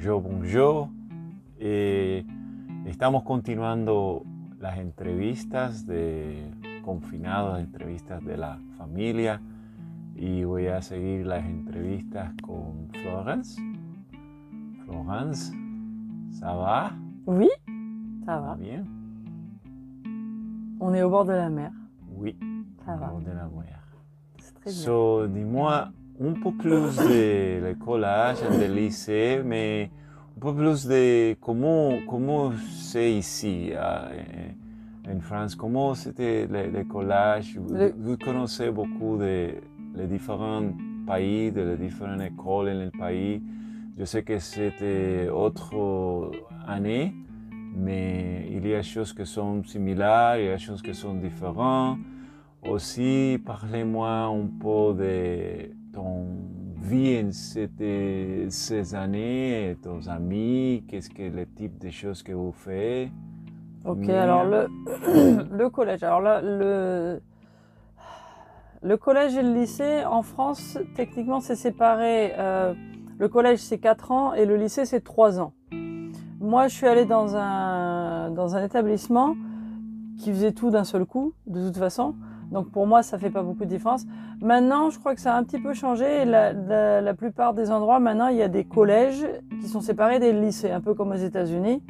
Bonjour, bonjour. Eh, estamos continuando las entrevistas de confinados, entrevistas de la familia y voy a seguir las entrevistas con Florence. Florence, ¿ça va? Oui, ça ¿Va va. bien? On est au bord de la mer. Oui, Ça va. au bord de la mer. C'est très bien. So, dis-moi un peu plus de le collège, du lycée, mais un peu plus de comment comment c'est ici en France, comment c'était le collège. Vous, vous connaissez beaucoup de les différents pays, de les différentes écoles dans le pays. Je sais que c'était autre année, mais il y a des choses qui sont similaires, il y a des choses qui sont différentes. Aussi, parlez-moi un peu de ton vie en cette- ces années, tes amis, qu'est-ce que le type de choses que vous faites? Ok, Mais- alors le, le collège. Alors là, le, le collège et le lycée, en France, techniquement, c'est séparé. Euh, le collège, c'est 4 ans et le lycée, c'est 3 ans. Moi, je suis allée dans un, dans un établissement qui faisait tout d'un seul coup, de toute façon. Donc pour moi, ça fait pas beaucoup de différence. Maintenant, je crois que ça a un petit peu changé. La, la, la plupart des endroits, maintenant, il y a des collèges qui sont séparés des lycées, un peu comme aux États-Unis,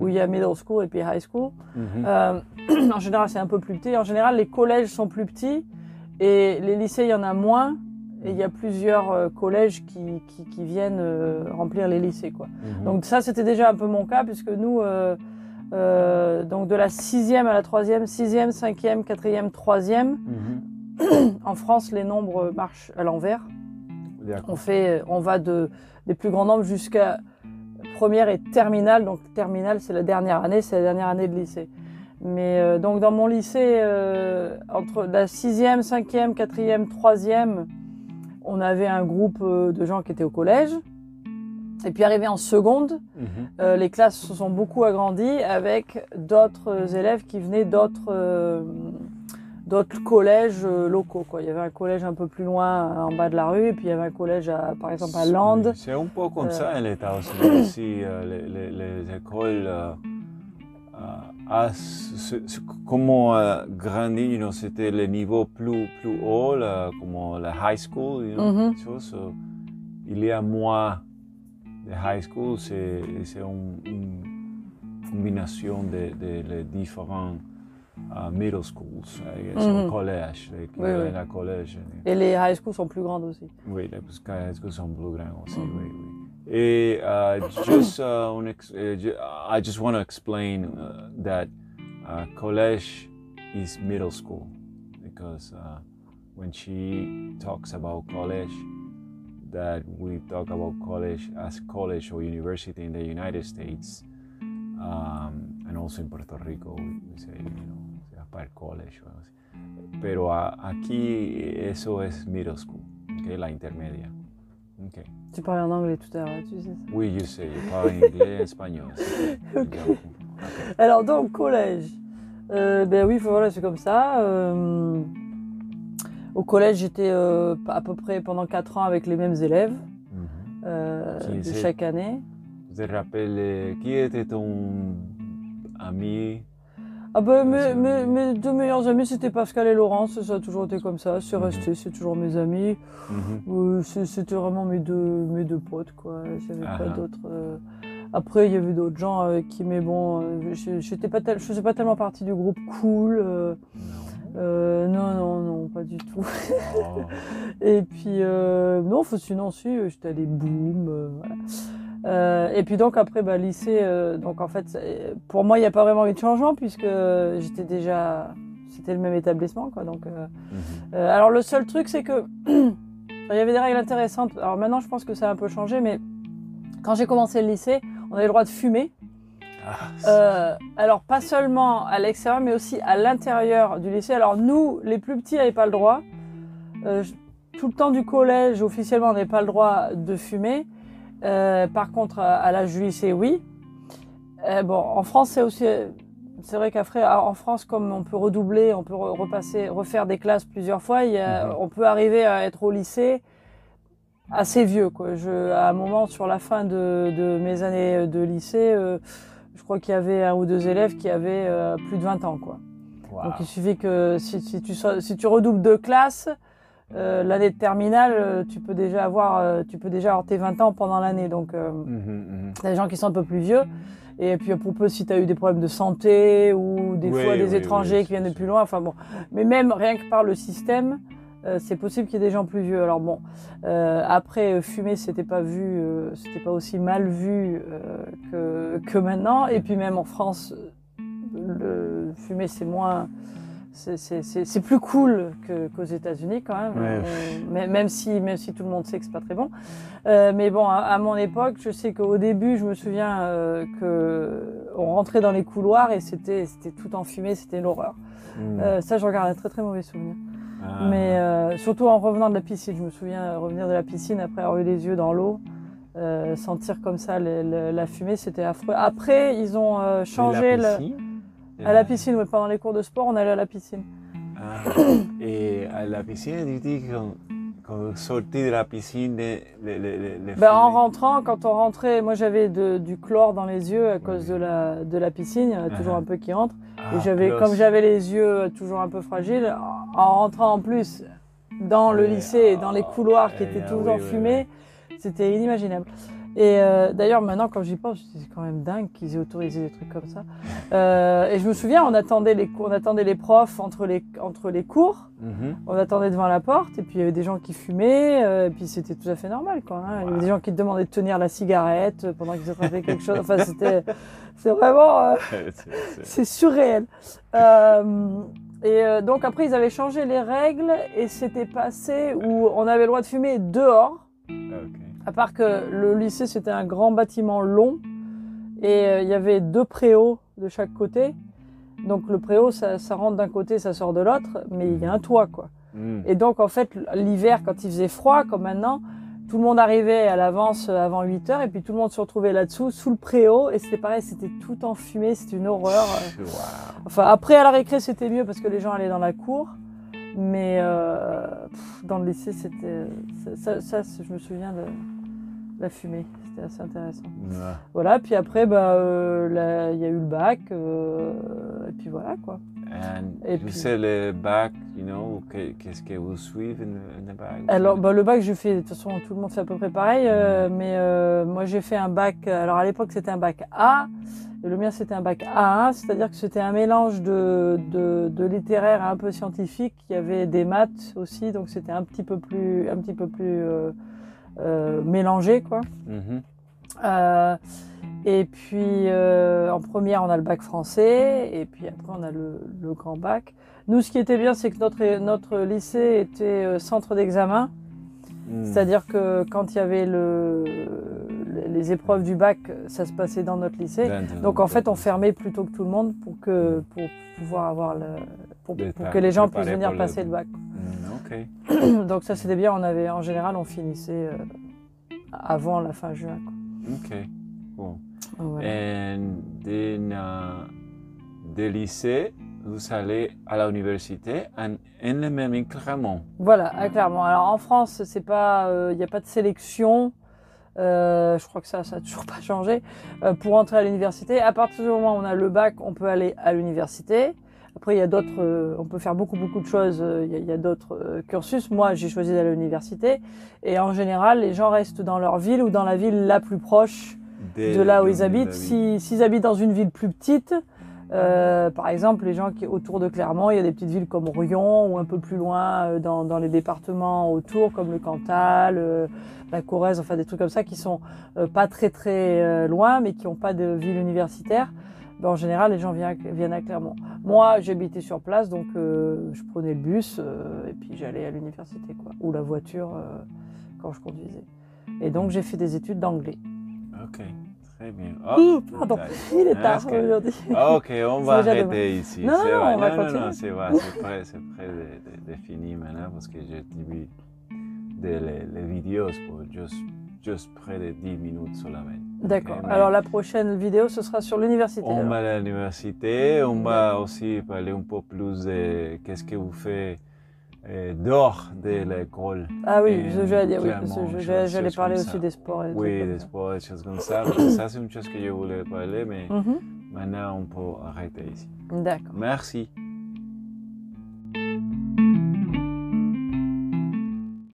où il y a middle school et puis high school. Mhm. Euh, en général, c'est un peu plus petit. En général, les collèges sont plus petits et les lycées, il y en a moins. Et il y a plusieurs euh, collèges qui, qui, qui viennent euh, remplir les lycées. Quoi. Mhm. Donc ça, c'était déjà un peu mon cas, puisque nous, euh, donc de la sixième à la troisième, sixième, cinquième, quatrième, troisième, Mhm. en France, les nombres marchent à l'envers. On fait, on va de des plus grands nombres jusqu'à première et terminale. Donc terminale, c'est la dernière année, c'est la dernière année de lycée. Mais euh, donc dans mon lycée, euh, entre la sixième, cinquième, quatrième, troisième, on avait un groupe de gens qui étaient au collège. Et puis arrivé en seconde, Mhm. euh, les classes se sont beaucoup agrandies avec d'autres élèves qui venaient d'autres euh, d'autres collèges euh, locaux. Quoi. Il y avait un collège un peu plus loin en bas de la rue, et puis il y avait un collège, à, par exemple, à Land. Oui, C'est un peu comme Euh, ça en États-Unis aussi. les, les- les écoles, à ce- ce- comment euh, grandir, you know, c'était le niveau plus, plus haut, comme la high school. You know, Mhm. chose, il y a moins de high school, c'est une, une combinaison de, de les différents euh, middle schools, c'est un Mhm. collège, les- Oui, oui. la collège. Et les high schools sont plus grandes aussi. Oui, les cascades que sont plus grands aussi, Mhm. oui, oui. Et uh, just, uh, ex- uh, ju- I just want to explain uh, that uh, college is middle school because uh, when she talks about college, that we talk about college as college or university in the United States, um, and also in Puerto Rico, we, say, you know, c'est par college. o algo así. Pero a- aquí eso es middle school, okay, la intermedia. Okay. Tu parlais en anglais tout à l'heure, tu sais ça. Oui, je sais, je parle anglais et espagnol. c'est tout. Ok. Ok. Alors, donc, collège. Euh, ben oui, voilà, c'est comme ça. Euh, au collège, j'étais euh, à peu près pendant 4 ans avec les mêmes élèves Mhm. euh, de chaque année. Te rappelles euh, qui était ton ami? Ah ben, mes, c'est- mes, mes deux meilleurs amis, c'était Pascal et Laurence. Ça a toujours été comme ça. C'est Mhm. resté, c'est toujours mes amis. Mhm. C'était vraiment mes deux, mes deux potes, quoi. J'avais pas Ah d'autres. euh. Après, il y avait d'autres gens avec qui, mais bon, je j'étais pas tel- je faisais pas tellement partie du groupe cool. Euh, Non. non, non, pas du tout. Oh. Et puis, euh, non, faut- sinon, si, euh, j'étais allée boum, euh, voilà. Euh, et puis donc après, bah, lycée, euh, donc en fait, pour moi, il n'y a pas vraiment eu de changement puisque j'étais déjà, c'était le même établissement, quoi. Donc, Mhm. euh, alors le seul truc, c'est que il y avait des règles intéressantes. Alors maintenant, je pense que ça a un peu changé, mais quand j'ai commencé le lycée, on avait le droit de fumer. Ah, Euh, alors pas seulement à l'extérieur, mais aussi à l'intérieur du lycée. Alors nous, les plus petits, n'avaient pas le droit. Euh, tout le temps du collège, officiellement, on n'avait pas le droit de fumer. Euh, par contre, à, l'âge du lycée, oui. Bon, en France, c'est aussi, c'est vrai qu'après, en France, comme on peut redoubler, on peut re- repasser, refaire des classes plusieurs fois, il y a- Mhm. on peut arriver à être au lycée assez vieux. Quoi. Je, à un moment, sur la fin de, de mes années de lycée, euh, je crois qu'il y avait un ou deux élèves qui avaient euh, plus de 20 ans. Quoi. Wow. Donc il suffit que si, si tu, si tu redoubles deux classes, euh, l'année de terminale, euh, tu peux déjà avoir, euh, tu peux déjà avoir tes 20 ans pendant l'année. Donc euh, Mhm, mhm. T'as des gens qui sont un peu plus vieux. Et puis, à propos, si tu as eu des problèmes de santé ou des Oui, fois des oui, étrangers oui, qui viennent de plus loin, enfin bon. Mais même rien que par le système, euh, c'est possible qu'il y ait des gens plus vieux. Alors bon, euh, après, euh, fumer, c'était pas vu, euh, c'était pas aussi mal vu euh, que, que maintenant. Et puis, même en France, le fumer, c'est moins. c'est- plus cool qu'aux États-Unis quand même, Ouais. Même, si, même si tout le monde sait que c'est pas très bon. Euh, mais bon, à, à mon époque, je sais qu'au début, je me souviens euh, que on rentrait dans les couloirs et c'était c'était tout enfumé, c'était l'horreur. Mm. Euh, ça, je regarde un très très mauvais souvenir. Ah. Mais euh, surtout en revenant de la piscine, je me souviens euh, revenir de la piscine après avoir eu les yeux dans l'eau, euh, sentir comme ça le- le- la fumée, c'était affreux. Après, ils ont euh, changé la le- piscine à la piscine. ouais, pendant les cours de sport, on allait à la piscine. Ah, et à la piscine, tu dis quand sortit de la piscine, les, les, les, les Ben, en rentrant, quand on rentrait, moi j'avais du chlore dans les yeux à cause de la, de la piscine, il y en a toujours Ah. un peu qui rentre. Ah, Et j'avais, plus. comme j'avais les yeux toujours un peu fragiles, en en rentrant en plus dans le lycée et dans les ah, couloirs qui ouais, étaient ah, toujours oui, oui, fumés, c'était inimaginable. Et euh, d'ailleurs, maintenant, quand j'y pense, c'est quand même dingue qu'ils aient autorisé des trucs comme ça. Euh, et je me souviens, on attendait les, on attendait les profs entre les, entre les cours. Mhm. On attendait devant la porte et puis il y avait des gens qui fumaient euh, et puis c'était tout à fait normal quoi. hein. Il y avait des gens qui te demandaient de tenir la cigarette pendant qu'ils attrapaient quelque chose. Enfin c'était c'est vraiment C'est- surréel. Et donc après ils avaient changé les règles et c'était passé où on avait le droit de fumer dehors. ok. À part que le lycée c'était un grand bâtiment long et euh, il y avait deux préaux de chaque côté. Donc le préau ça, ça rentre d'un côté, ça sort de l'autre, mais il y a un toit quoi. Mm. Et donc, en fait, l'hiver, quand il faisait froid, comme maintenant, tout le monde arrivait à l'avance euh, avant 8 heures, et puis tout le monde se retrouvait là-dessous, sous le préau, et c'était pareil, c'était tout enfumé, c'était une horreur. Wow. Enfin, après, à la récré, c'était mieux parce que les gens allaient dans la cour, mais euh, pff, dans le lycée, c'était. Ça, ça, ça, je me souviens de la fumée, c'était assez intéressant. Ouais. Voilà, puis après, bah, euh, il y a eu le bac, euh, et puis voilà, quoi. And Et puis- sais le bac, you know, que- qu'est-ce que vous suivez in the, in the bac? Alors, bah, le bac, j'ai fait, de toute façon, tout le monde fait à peu près pareil, euh, mais euh, moi, j'ai fait un bac, alors à l'époque, c'était un bac A, et le mien, c'était un bac A1, c'est-à-dire que c'était un mélange de, de, de littéraire un peu scientifique, il y avait des maths aussi, donc c'était un petit peu plus, un petit peu plus euh, mélangé, quoi. Mhm. Euh, et puis euh, en première, on a le bac français, et puis après, on a le, le grand bac. Nous, ce qui était bien, c'est que notre, notre lycée était euh, centre d'examen. Mm. C'est-à-dire que quand il y avait le, les épreuves du bac, ça se passait dans notre lycée. Donc en fait, on fermait plus tôt que tout le monde pour que pour pouvoir avoir le pour, que les gens puissent venir passer le bac. Mm, ok. Donc ça c'était bien. On avait en général on finissait avant la fin juin. Quoi. Ok. Cool. Donc, voilà. And then, uh, de lycée, vous allez à l'université en, en le même Clermont. Voilà, ah, clairement. Alors en France, c'est pas, il n'y a pas de sélection. Euh, je crois que ça, ça n'a toujours pas changé. Euh, pour entrer à l'université, à partir du moment où on a le bac, on peut aller à l'université. Après, il y a d'autres, euh, on peut faire beaucoup, beaucoup de choses. euh, Il y a, d'autres euh, cursus. Moi, j'ai choisi d'aller à l'université. Et en général, les gens restent dans leur ville ou dans la ville la plus proche de là où ils habitent. Si- S'ils habitent dans une ville plus petite, euh, par exemple, les gens qui autour de Clermont, il y a des petites villes comme Orion ou un peu plus loin dans, dans les départements autour, comme le Cantal, euh, la Corrèze, enfin des trucs comme ça qui sont euh, pas très très loin, mais qui n'ont pas de ville universitaire. Ben, en général, les gens viennent à, viennent à Clermont. Moi, j'habitais sur place, donc euh, je prenais le bus euh, et puis j'allais à l'université, quoi, ou la voiture euh, quand je conduisais. Et donc j'ai fait des études d'anglais. Ok, très bien. Ouh, pardon, il est Ah, tard aujourd'hui. Ok, on va arrêter ici. Non, c'est non, on va non, non, continuer. non, c'est vrai, c'est prêt, c'est prêt de, de, de finir maintenant parce que j'ai vu des les, les vidéos pour juste, juste près de 10 minutes seulement. D'accord. Alors la prochaine vidéo, ce sera sur l'université. On alors. va à l'université, on va aussi parler un peu plus de qu'est-ce que vous faites euh, dehors de l'école. Ah oui, Et je j'allais dire, oui, clairement, parce que je- j'allais parler aussi ça. des sports. Et Oui, des sports, des choses comme ça. Ça, c'est une chose que je voulais parler, mais Mhm. maintenant, on peut arrêter ici. D'accord. Merci.